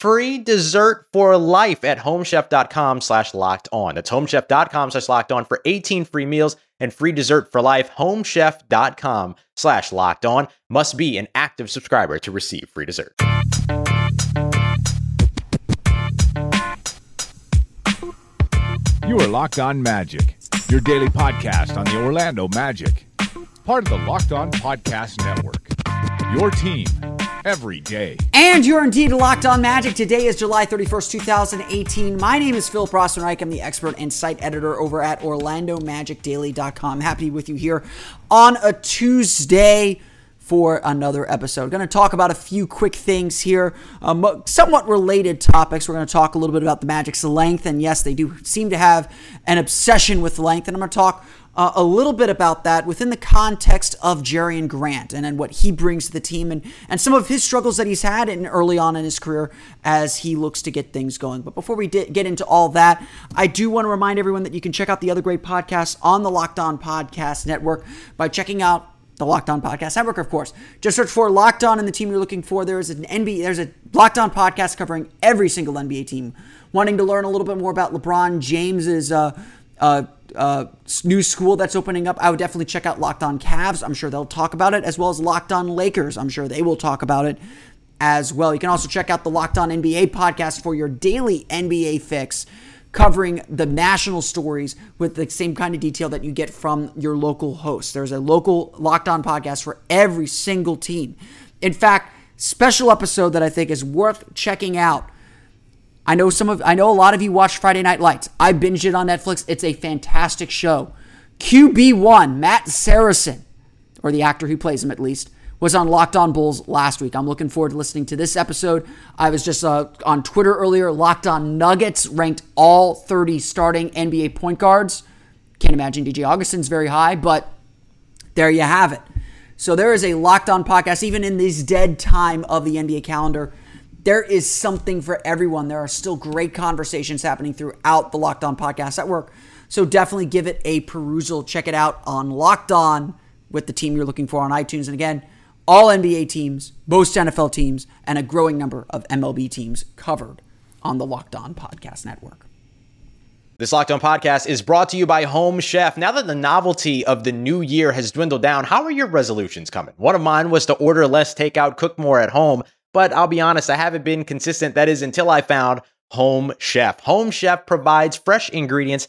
free dessert for life at homechef.com slash locked on. That's homechef.com slash locked on for 18 free meals and free dessert for life. Homechef.com slash locked on must be an active subscriber to receive free dessert. You are Locked On Magic, your daily podcast on the Orlando Magic, part of the Locked On Podcast Network. Your team every day. And you're indeed locked on magic. Today is July 31st, 2018. My name is Phil Rossman-Reich. I'm the expert and site editor over at OrlandoMagicDaily.com. Happy with you here on a Tuesday for another episode. Going to talk about a few quick things here, um, somewhat related topics. We're going to talk a little bit about the Magic's length, and yes, they do seem to have an obsession with length. And I'm going to talk uh, a little bit about that within the context of Jerian Grant and, and what he brings to the team and, and some of his struggles that he's had in early on in his career as he looks to get things going. But before we get into all that, I do want to remind everyone that you can check out the other great podcasts on the Locked On Podcast Network by checking out the Locked On Podcast Network, of course. Just search for Locked On and the team you're looking for. There is an NBA, there's a Locked On podcast covering every single NBA team. Wanting to learn a little bit more about LeBron James's uh, uh, uh, new school that's opening up, I would definitely check out Locked On Cavs. I'm sure they'll talk about it, as well as Locked On Lakers. I'm sure they will talk about it as well. You can also check out the Locked On NBA podcast for your daily NBA fix, covering the national stories with the same kind of detail that you get from your local host. There's a local Locked On podcast for every single team. In fact, special episode that I think is worth checking out I know some of I know a lot of you watch Friday Night Lights. I binged it on Netflix. It's a fantastic show. QB1, Matt Saracen, or the actor who plays him at least, was on Locked On Bulls last week. I'm looking forward to listening to this episode. I was just uh, on Twitter earlier. Locked On Nuggets ranked all 30 starting NBA point guards. Can't imagine DJ Augustin's very high, but there you have it. So there is a Locked On podcast, even in this dead time of the NBA calendar there is something for everyone. There are still great conversations happening throughout the Locked On Podcast Network. So definitely give it a perusal. Check it out on Locked On with the team you're looking for on iTunes. And again, all NBA teams, most NFL teams, and a growing number of MLB teams covered on the Locked On Podcast Network. This Locked On podcast is brought to you by Home Chef. Now that the novelty of the new year has dwindled down, how are your resolutions coming? One of mine was to order less takeout, cook more at home, but I'll be honest, I haven't been consistent. That is until I found Home Chef. Home Chef provides fresh ingredients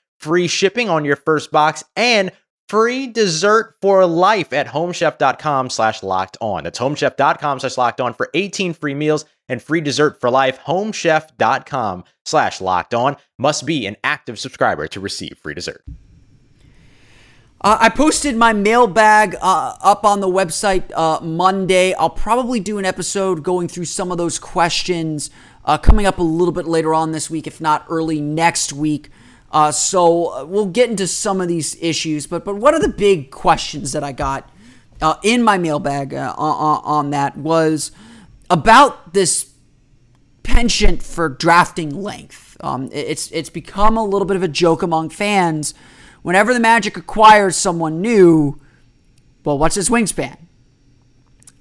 free shipping on your first box and free dessert for life at homechef.com slash locked on. That's homechef.com slash locked on for 18 free meals and free dessert for life. Homechef.com slash locked on must be an active subscriber to receive free dessert. Uh, I posted my mailbag uh, up on the website uh, Monday. I'll probably do an episode going through some of those questions uh, coming up a little bit later on this week, if not early next week. Uh, so uh, we'll get into some of these issues, but but one of the big questions that I got uh, in my mailbag uh, on, on that was about this penchant for drafting length. Um, it's it's become a little bit of a joke among fans. Whenever the Magic acquires someone new, well, what's his wingspan?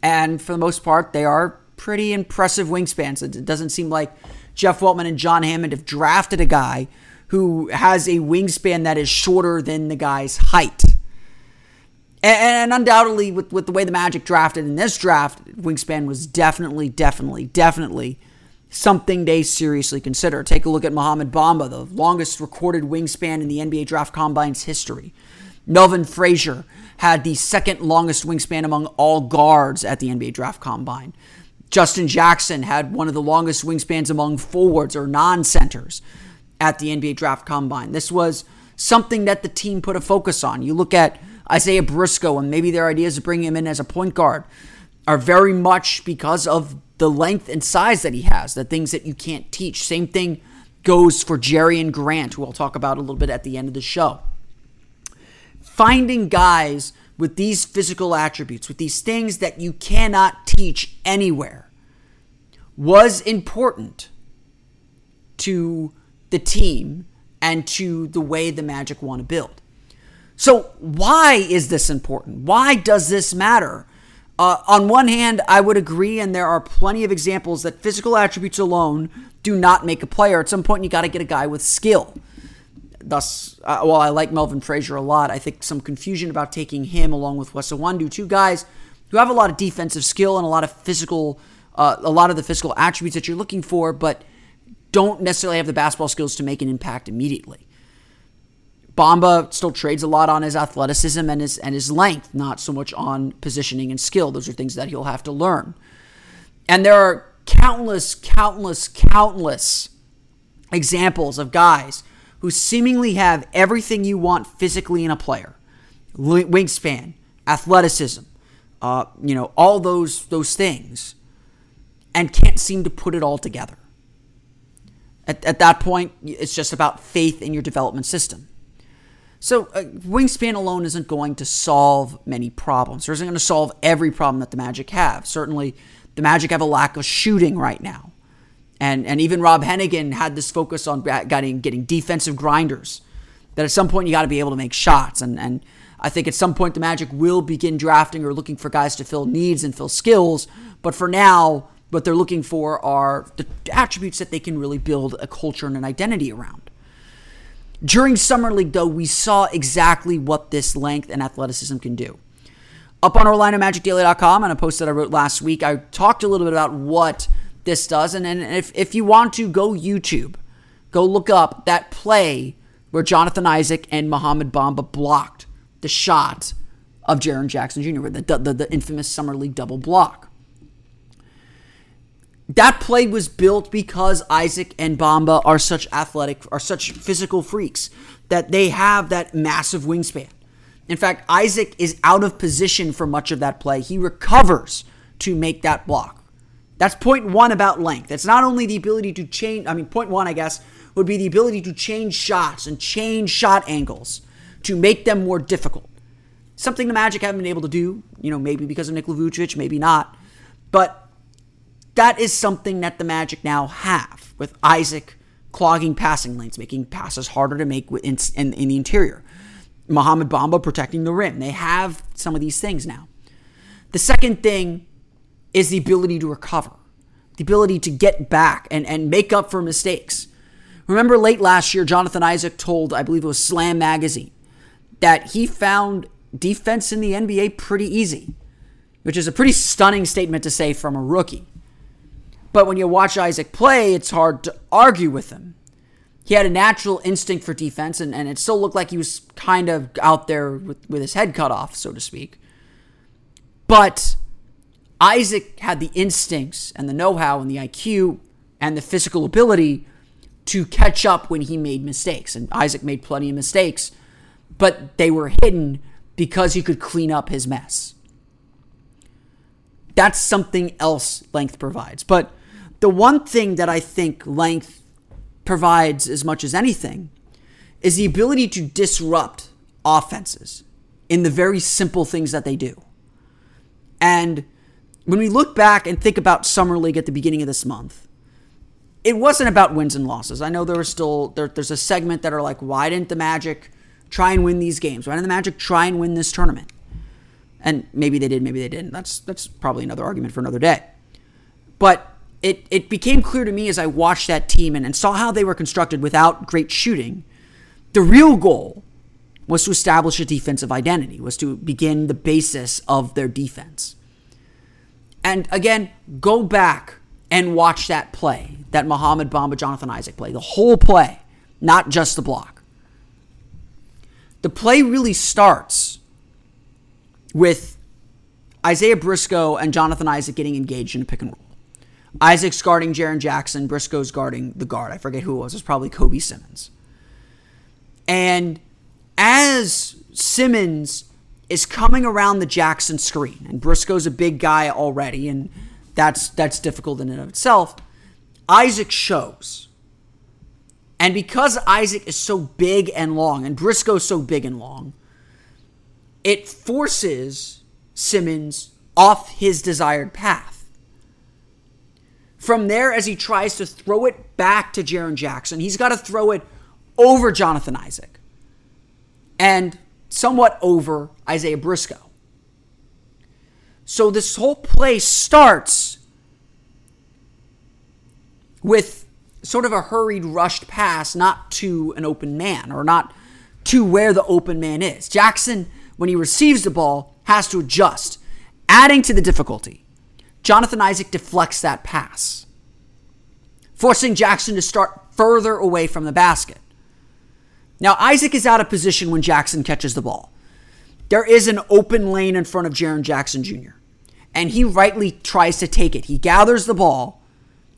And for the most part, they are pretty impressive wingspans. It doesn't seem like Jeff Weltman and John Hammond have drafted a guy who has a wingspan that is shorter than the guy's height. And, and, undoubtedly, with, with the way the Magic drafted in this draft, wingspan was definitely, definitely, definitely something they seriously consider. Take a look at Mohamed Bamba, the longest recorded wingspan in the NBA Draft Combine's history. Melvin Frazier had the second longest wingspan among all guards at the NBA Draft Combine. Justin Jackson had one of the longest wingspans among forwards or non centers at the NBA Draft Combine. This was something that the team put a focus on. You look at Isaiah Briscoe and maybe their ideas of bringing him in as a point guard are very much because of the length and size that he has, the things that you can't teach. Same thing goes for Jerian Grant, who I'll talk about a little bit at the end of the show. Finding guys with these physical attributes, with these things that you cannot teach anywhere, was important to the team and to the way the Magic want to build. So, why is this important? Why does this matter? Uh, on one hand, I would agree, and there are plenty of examples that physical attributes alone do not make a player. At some point, you got to get a guy with skill. Thus, uh, while I like Melvin Frazier a lot, I think some confusion about taking him along with Wes two guys who have a lot of defensive skill and a lot of physical, uh, a lot of the physical attributes that you're looking for, but don't necessarily have the basketball skills to make an impact immediately. Bamba still trades a lot on his athleticism and his and his length, not so much on positioning and skill. Those are things that he'll have to learn. And there are countless, countless, countless examples of guys who seemingly have everything you want physically in a player: wingspan, athleticism, uh, you know, all those those things, and can't seem to put it all together. At, at that point, it's just about faith in your development system. So, uh, wingspan alone isn't going to solve many problems. It isn't going to solve every problem that the Magic have. Certainly, the Magic have a lack of shooting right now. And, and even Rob Hennigan had this focus on getting, getting defensive grinders. That at some point you got to be able to make shots. And, and I think at some point the Magic will begin drafting or looking for guys to fill needs and fill skills. But for now, what they're looking for are the attributes that they can really build a culture and an identity around. During Summer League, though, we saw exactly what this length and athleticism can do. Up on OrlandoMagicDaily.com, and a post that I wrote last week, I talked a little bit about what this does. And, and if, if you want to, go YouTube. Go look up that play where Jonathan Isaac and Mohamed Bamba blocked the shot of Jaren Jackson Jr., the, the, the infamous Summer League double block. That play was built because Isaac and Bamba are such athletic, are such physical freaks that they have that massive wingspan. In fact, Isaac is out of position for much of that play. He recovers to make that block. That's point one about length. It's not only the ability to change, I mean, point one, I guess, would be the ability to change shots and change shot angles to make them more difficult. Something the Magic haven't been able to do, you know, maybe because of Nikola Vucevic, maybe not. But that is something that the Magic now have with Isaac clogging passing lanes, making passes harder to make in, in, in the interior. Mohamed Bamba protecting the rim. They have some of these things now. The second thing is the ability to recover, the ability to get back and, and make up for mistakes. Remember late last year, Jonathan Isaac told, I believe it was Slam Magazine, that he found defense in the NBA pretty easy, which is a pretty stunning statement to say from a rookie. But when you watch Isaac play, it's hard to argue with him. He had a natural instinct for defense, and, and it still looked like he was kind of out there with, with his head cut off, so to speak. But Isaac had the instincts and the know how and the IQ and the physical ability to catch up when he made mistakes. And Isaac made plenty of mistakes, but they were hidden because he could clean up his mess. That's something else length provides. But the one thing that I think length provides as much as anything is the ability to disrupt offenses in the very simple things that they do. And when we look back and think about Summer League at the beginning of this month, it wasn't about wins and losses. I know there was still there, there's a segment that are like, why didn't the Magic try and win these games? Why didn't the Magic try and win this tournament? And maybe they did, maybe they didn't. That's that's probably another argument for another day. But it it became clear to me as I watched that team and, and saw how they were constructed without great shooting. The real goal was to establish a defensive identity, was to begin the basis of their defense. And again, go back and watch that play, that Mohamed Bamba Jonathan Isaac play, the whole play, not just the block. The play really starts with Isaiah Briscoe and Jonathan Isaac getting engaged in a pick and roll. Isaac's guarding Jaren Jackson, Briscoe's guarding the guard. I forget who it was. It was probably Kobe Simmons. And as Simmons is coming around the Jackson screen, and Briscoe's a big guy already, and that's that's difficult in and of itself. Isaac shows. And because Isaac is so big and long, and Briscoe's so big and long, it forces Simmons off his desired path. From there, as he tries to throw it back to Jaren Jackson, he's got to throw it over Jonathan Isaac and somewhat over Isaiah Briscoe. So this whole play starts with sort of a hurried, rushed pass, not to an open man or not to where the open man is. Jackson, when he receives the ball, has to adjust, adding to the difficulty. Jonathan Isaac deflects that pass, forcing Jackson to start further away from the basket. Now, Isaac is out of position when Jackson catches the ball. There is an open lane in front of Jaren Jackson Jr., and he rightly tries to take it. He gathers the ball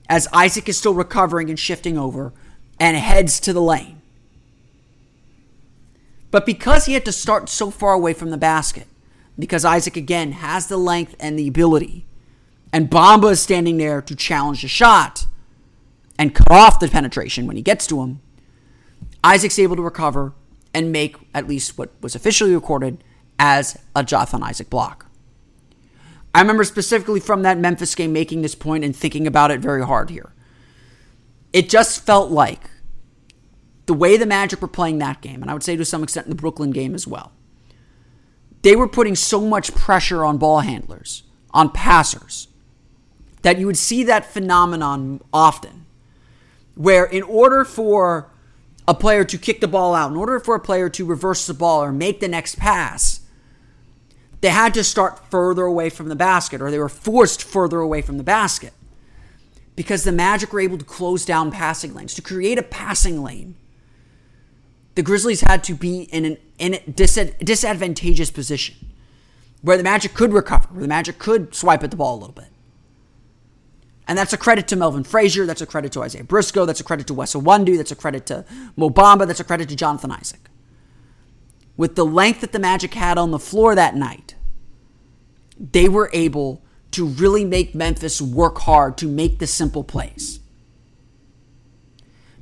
as Isaac is still recovering and shifting over and heads to the lane. But because he had to start so far away from the basket, because Isaac again has the length and the ability, and Bamba is standing there to challenge the shot and cut off the penetration when he gets to him, Isaac's able to recover and make at least what was officially recorded as a Jonathan Isaac block. I remember specifically from that Memphis game making this point and thinking about it very hard here. It just felt like the way the Magic were playing that game, and I would say to some extent the Brooklyn game as well, they were putting so much pressure on ball handlers, on passers, that you would see that phenomenon often, where in order for a player to kick the ball out, in order for a player to reverse the ball or make the next pass, they had to start further away from the basket or they were forced further away from the basket because the Magic were able to close down passing lanes. To create a passing lane, the Grizzlies had to be in, an, in a disadvantageous position where the Magic could recover, where the Magic could swipe at the ball a little bit. And that's a credit to Melvin Frazier. That's a credit to Isaiah Briscoe. That's a credit to Wes Iwundu. That's a credit to Mo Bamba. That's a credit to Jonathan Isaac. With the length that the Magic had on the floor that night, they were able to really make Memphis work hard to make the simple plays.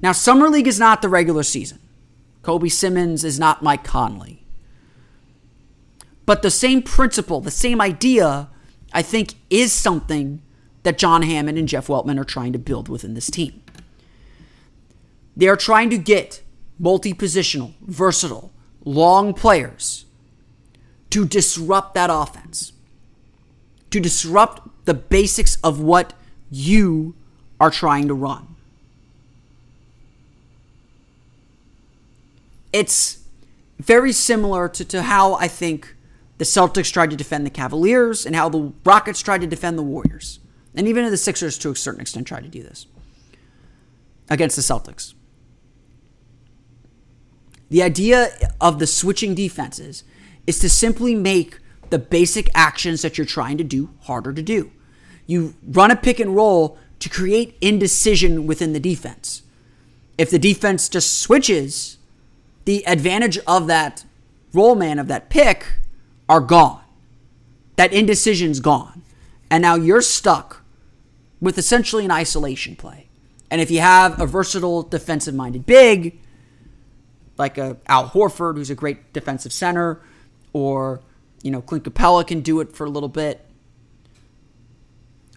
Now, Summer League is not the regular season. Kobe Simmons is not Mike Conley. But the same principle, the same idea, I think, is something that John Hammond and Jeff Weltman are trying to build within this team. They are trying to get multi positional, versatile, long players to disrupt that offense, to disrupt the basics of what you are trying to run. It's very similar to, to how I think the Celtics tried to defend the Cavaliers and how the Rockets tried to defend the Warriors. And even the Sixers, to a certain extent, tried to do this against the Celtics. The idea of the switching defenses is to simply make the basic actions that you're trying to do harder to do. You run a pick and roll to create indecision within the defense. If the defense just switches, the advantage of that roll man, of that pick, are gone. That indecision's gone. And now you're stuck with essentially an isolation play. And if you have a versatile defensive minded big, like a Al Horford, who's a great defensive center, or you know Clint Capela can do it for a little bit,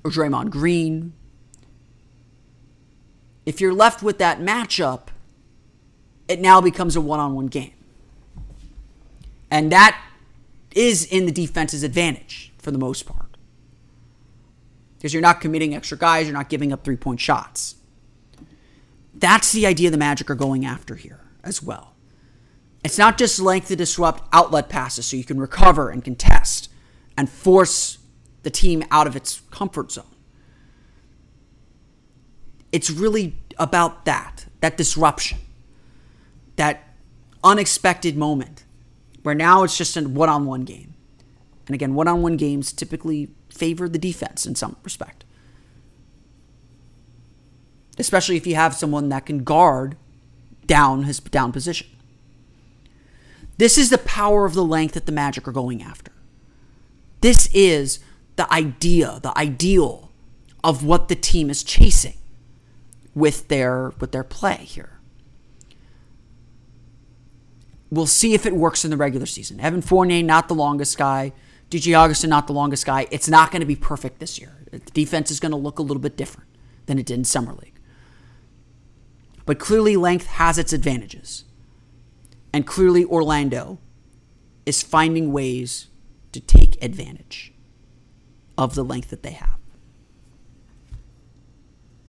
or Draymond Green. If you're left with that matchup, it now becomes a one-on-one game, and that is in the defense's advantage for the most part, because you're not committing extra guys, you're not giving up three-point shots. That's the idea the Magic are going after here as well. It's not just length to disrupt outlet passes so you can recover and contest and force the team out of its comfort zone. It's really about that, that disruption, that unexpected moment where now it's just a one on one game. And again, one on one games typically favor the defense in some respect. Especially if you have someone that can guard down his down position. This is the power of the length that the Magic are going after. This is the idea, the ideal of what the team is chasing with their with their play here. We'll see if it works in the regular season. Evan Fournier, not the longest guy. DJ Augustin, not the longest guy. It's not going to be perfect this year. The defense is going to look a little bit different than it did in Summer League. But clearly, length has its advantages. And clearly, Orlando is finding ways to take advantage of the length that they have.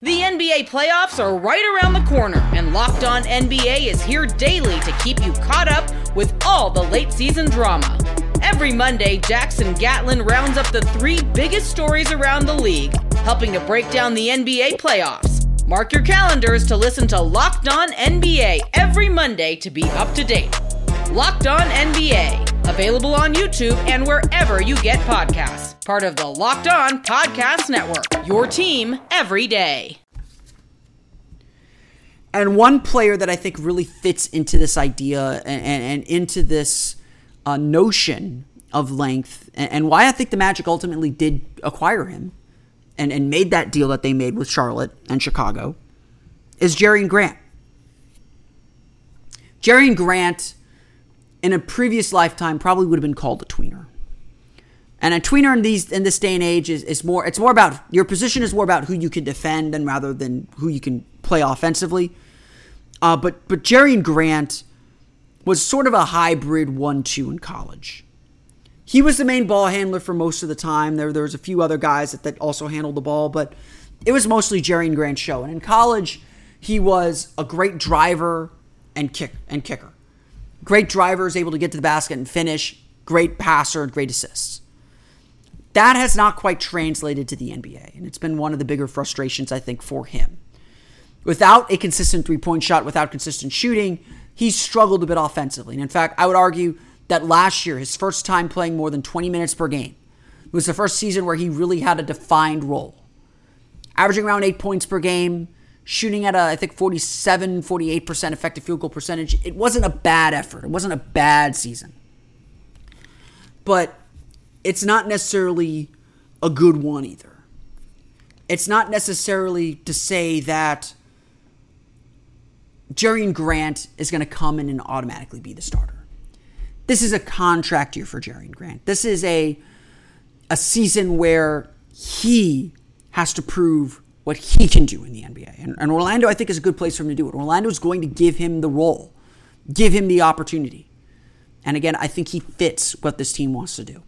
The NBA playoffs are right around the corner, and Locked On NBA is here daily to keep you caught up with all the late season drama. Every Monday, Jackson Gatlin rounds up the three biggest stories around the league, helping to break down the NBA playoffs. Mark your calendars to listen to Locked On NBA every Monday to be up to date. Locked On NBA, available on YouTube and wherever you get podcasts. Part of the Locked On Podcast Network, your team every day. And one player that I think really fits into this idea and, and, and into this uh, notion of length, and, and why I think the Magic ultimately did acquire him, and, and made that deal that they made with Charlotte and Chicago is Jerian Grant. Jerian Grant, in a previous lifetime, probably would have been called a tweener. And a tweener in these in this day and age is, is more it's more about your position is more about who you can defend than rather than who you can play offensively. Uh, but but Jerian Grant was sort of a hybrid one-two in college he was the main ball handler for most of the time. There, there was a few other guys that, that also handled the ball, but it was mostly Jerian Grant's show. And in college, he was a great driver and kick and kicker. Great driver is able to get to the basket and finish. Great passer, great assists. That has not quite translated to the NBA, and it's been one of the bigger frustrations I think for him. Without a consistent three-point shot, without consistent shooting, he's struggled a bit offensively. And in fact, I would argue that last year, his first time playing more than 20 minutes per game, it was the first season where he really had a defined role. Averaging around eight points per game, shooting at a, I think, 47, 48% effective field goal percentage. It wasn't a bad effort. It wasn't a bad season. But it's not necessarily a good one either. It's not necessarily to say that Jerian Grant is going to come in and automatically be the starter. This is a contract year for Jerian Grant. This is a a season where he has to prove what he can do in the NBA. And, and Orlando, I think, is a good place for him to do it. Orlando is going to give him the role, give him the opportunity. And again, I think he fits what this team wants to do.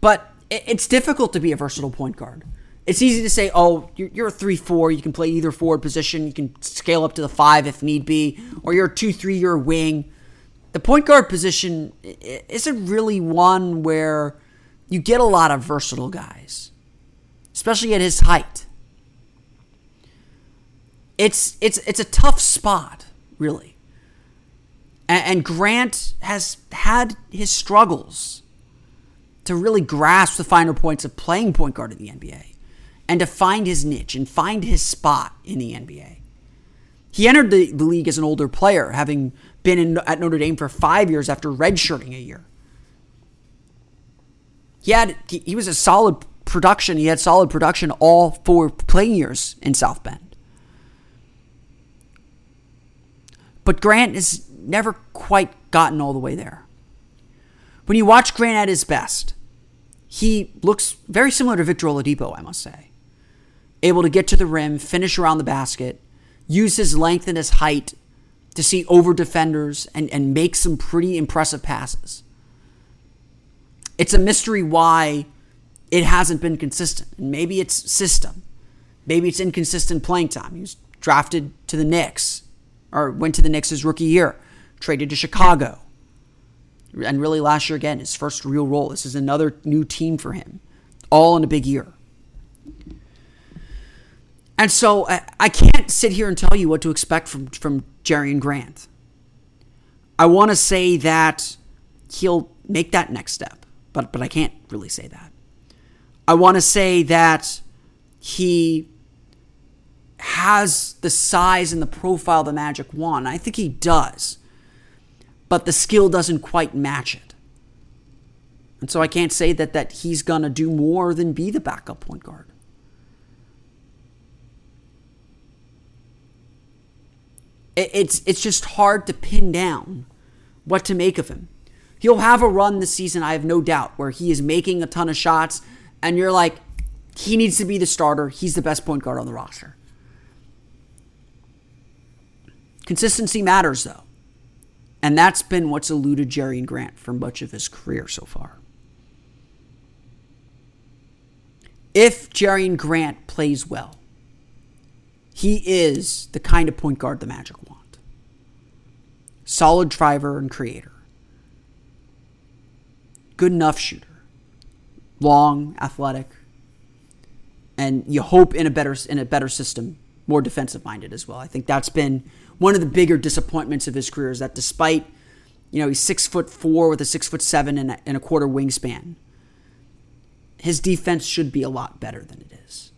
But it's difficult to be a versatile point guard. It's easy to say, oh, you're, a 3 4, you can play either forward position, you can scale up to the 5 if need be, or you're a 2 3, you're a wing. The point guard position isn't really one where you get a lot of versatile guys, especially at his height. It's, it's, it's a tough spot, really. And, and Grant has had his struggles to really grasp the finer points of playing point guard in the NBA and to find his niche and find his spot in the NBA. He entered the, the league as an older player, having been in, at Notre Dame for five years after redshirting a year. He had he, he was a solid production. He had solid production all four playing years in South Bend. But Grant has never quite gotten all the way there. When you watch Grant at his best, he looks very similar to Victor Oladipo, I must say. Able to get to the rim, finish around the basket, use his length and his height to see over defenders and, and make some pretty impressive passes. It's a mystery why it hasn't been consistent. And maybe it's system. Maybe it's inconsistent playing time. He was drafted to the Knicks or went to the Knicks his rookie year, traded to Chicago and really last year again, his first real role. This is another new team for him, all in a big year. And so uh, I can't sit here and tell you what to expect from from Jerian Grant. I want to say that he'll make that next step, but but I can't really say that. I want to say that he has the size and the profile the Magic want. I think he does but the skill doesn't quite match it. And so I can't say that that he's going to do more than be the backup point guard. It's it's just hard to pin down what to make of him. He'll have a run this season, I have no doubt, where he is making a ton of shots and you're like he needs to be the starter. He's the best point guard on the roster. Consistency matters though. And that's been what's eluded Jerian Grant for much of his career so far. If Jerian Grant plays well, he is the kind of point guard the Magic want. Solid driver and creator. Good enough shooter. Long, athletic. And you hope in a better in a better system, more defensive minded as well. I think that's been one of the bigger disappointments of his career is that despite, you know, he's six foot four with a six foot seven and a, and a quarter wingspan, his defense should be a lot better than it is.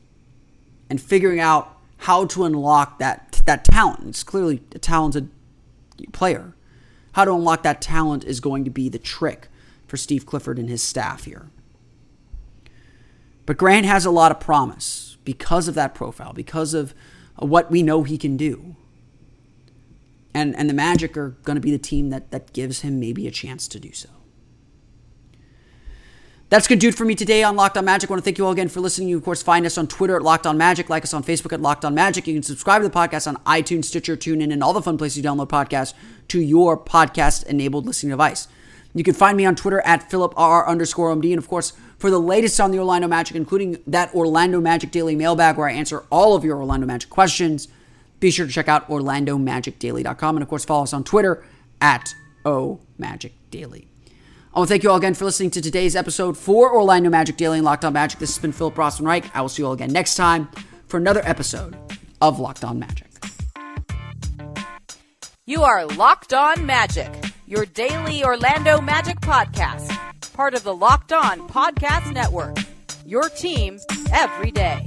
And figuring out how to unlock that that talent, it's clearly a talented player. How to unlock that talent is going to be the trick for Steve Clifford and his staff here. But Grant has a lot of promise because of that profile, because of what we know he can do. And and the Magic are going to be the team that that gives him maybe a chance to do so. That's good, dude, for me today on Locked On Magic. I want to thank you all again for listening. You, of course, find us on Twitter at Locked On Magic, like us on Facebook at Locked On Magic. You can subscribe to the podcast on iTunes, Stitcher, TuneIn, and all the fun places you download podcasts to your podcast-enabled listening device. You can find me on Twitter at PhilipR underscore MD. And of course, for the latest on the Orlando Magic, including that Orlando Magic Daily mailbag where I answer all of your Orlando Magic questions, be sure to check out OrlandoMagicDaily.com. And of course, follow us on Twitter at OMagicDaily. I want to thank you all again for listening to today's episode for Orlando Magic Daily and Locked On Magic. This has been Philip Rossman-Reich. I will see you all again next time for another episode of Locked On Magic. You are Locked On Magic, your daily Orlando Magic podcast, part of the Locked On Podcast Network. Your team every day.